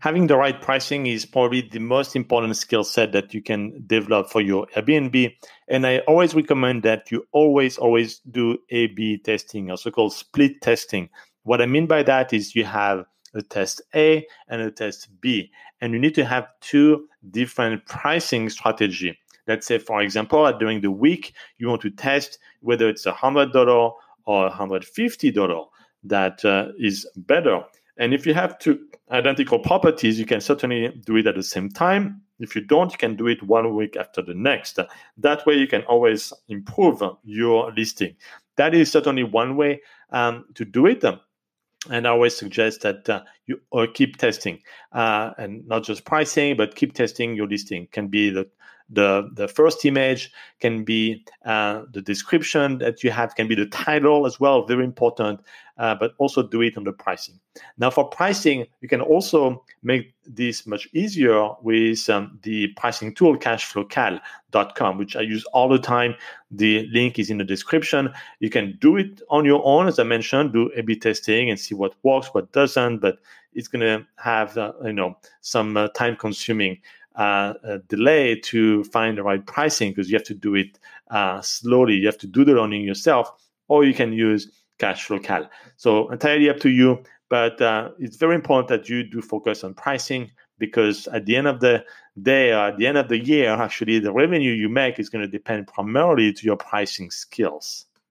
having the right pricing is probably the most important skill set that you can develop for your Airbnb. And I always recommend that you always, always do A B testing, also called split testing. What I mean by that is you have a test A and a test B, and you need to have two different pricing strategy. Let's say, for example, during the week, you want to test whether it's a $100 or $150 that uh, is better. And if you have two identical properties, you can certainly do it at the same time. If you don't, you can do it one week after the next. That way, you can always improve your listing. That is certainly one way um, to do it. And I always suggest that uh, you uh, keep testing, uh, and not just pricing, but keep testing your listing. Can be the the the first image can be uh, the description that you have can be the title as well very important uh, but also do it on the pricing. Now for pricing you can also make this much easier with um, the pricing tool cashflowcal.com which i use all the time. The link is in the description. You can do it on your own as i mentioned do a b testing and see what works what doesn't but it's going to have uh, you know some uh, time consuming uh, delay to find the right pricing because you have to do it uh, slowly. You have to do the learning yourself, or you can use Cashflow Cal. So entirely up to you, but uh, it's very important that you do focus on pricing because at the end of the day, or at the end of the year, actually, the revenue you make is going to depend primarily to your pricing skills.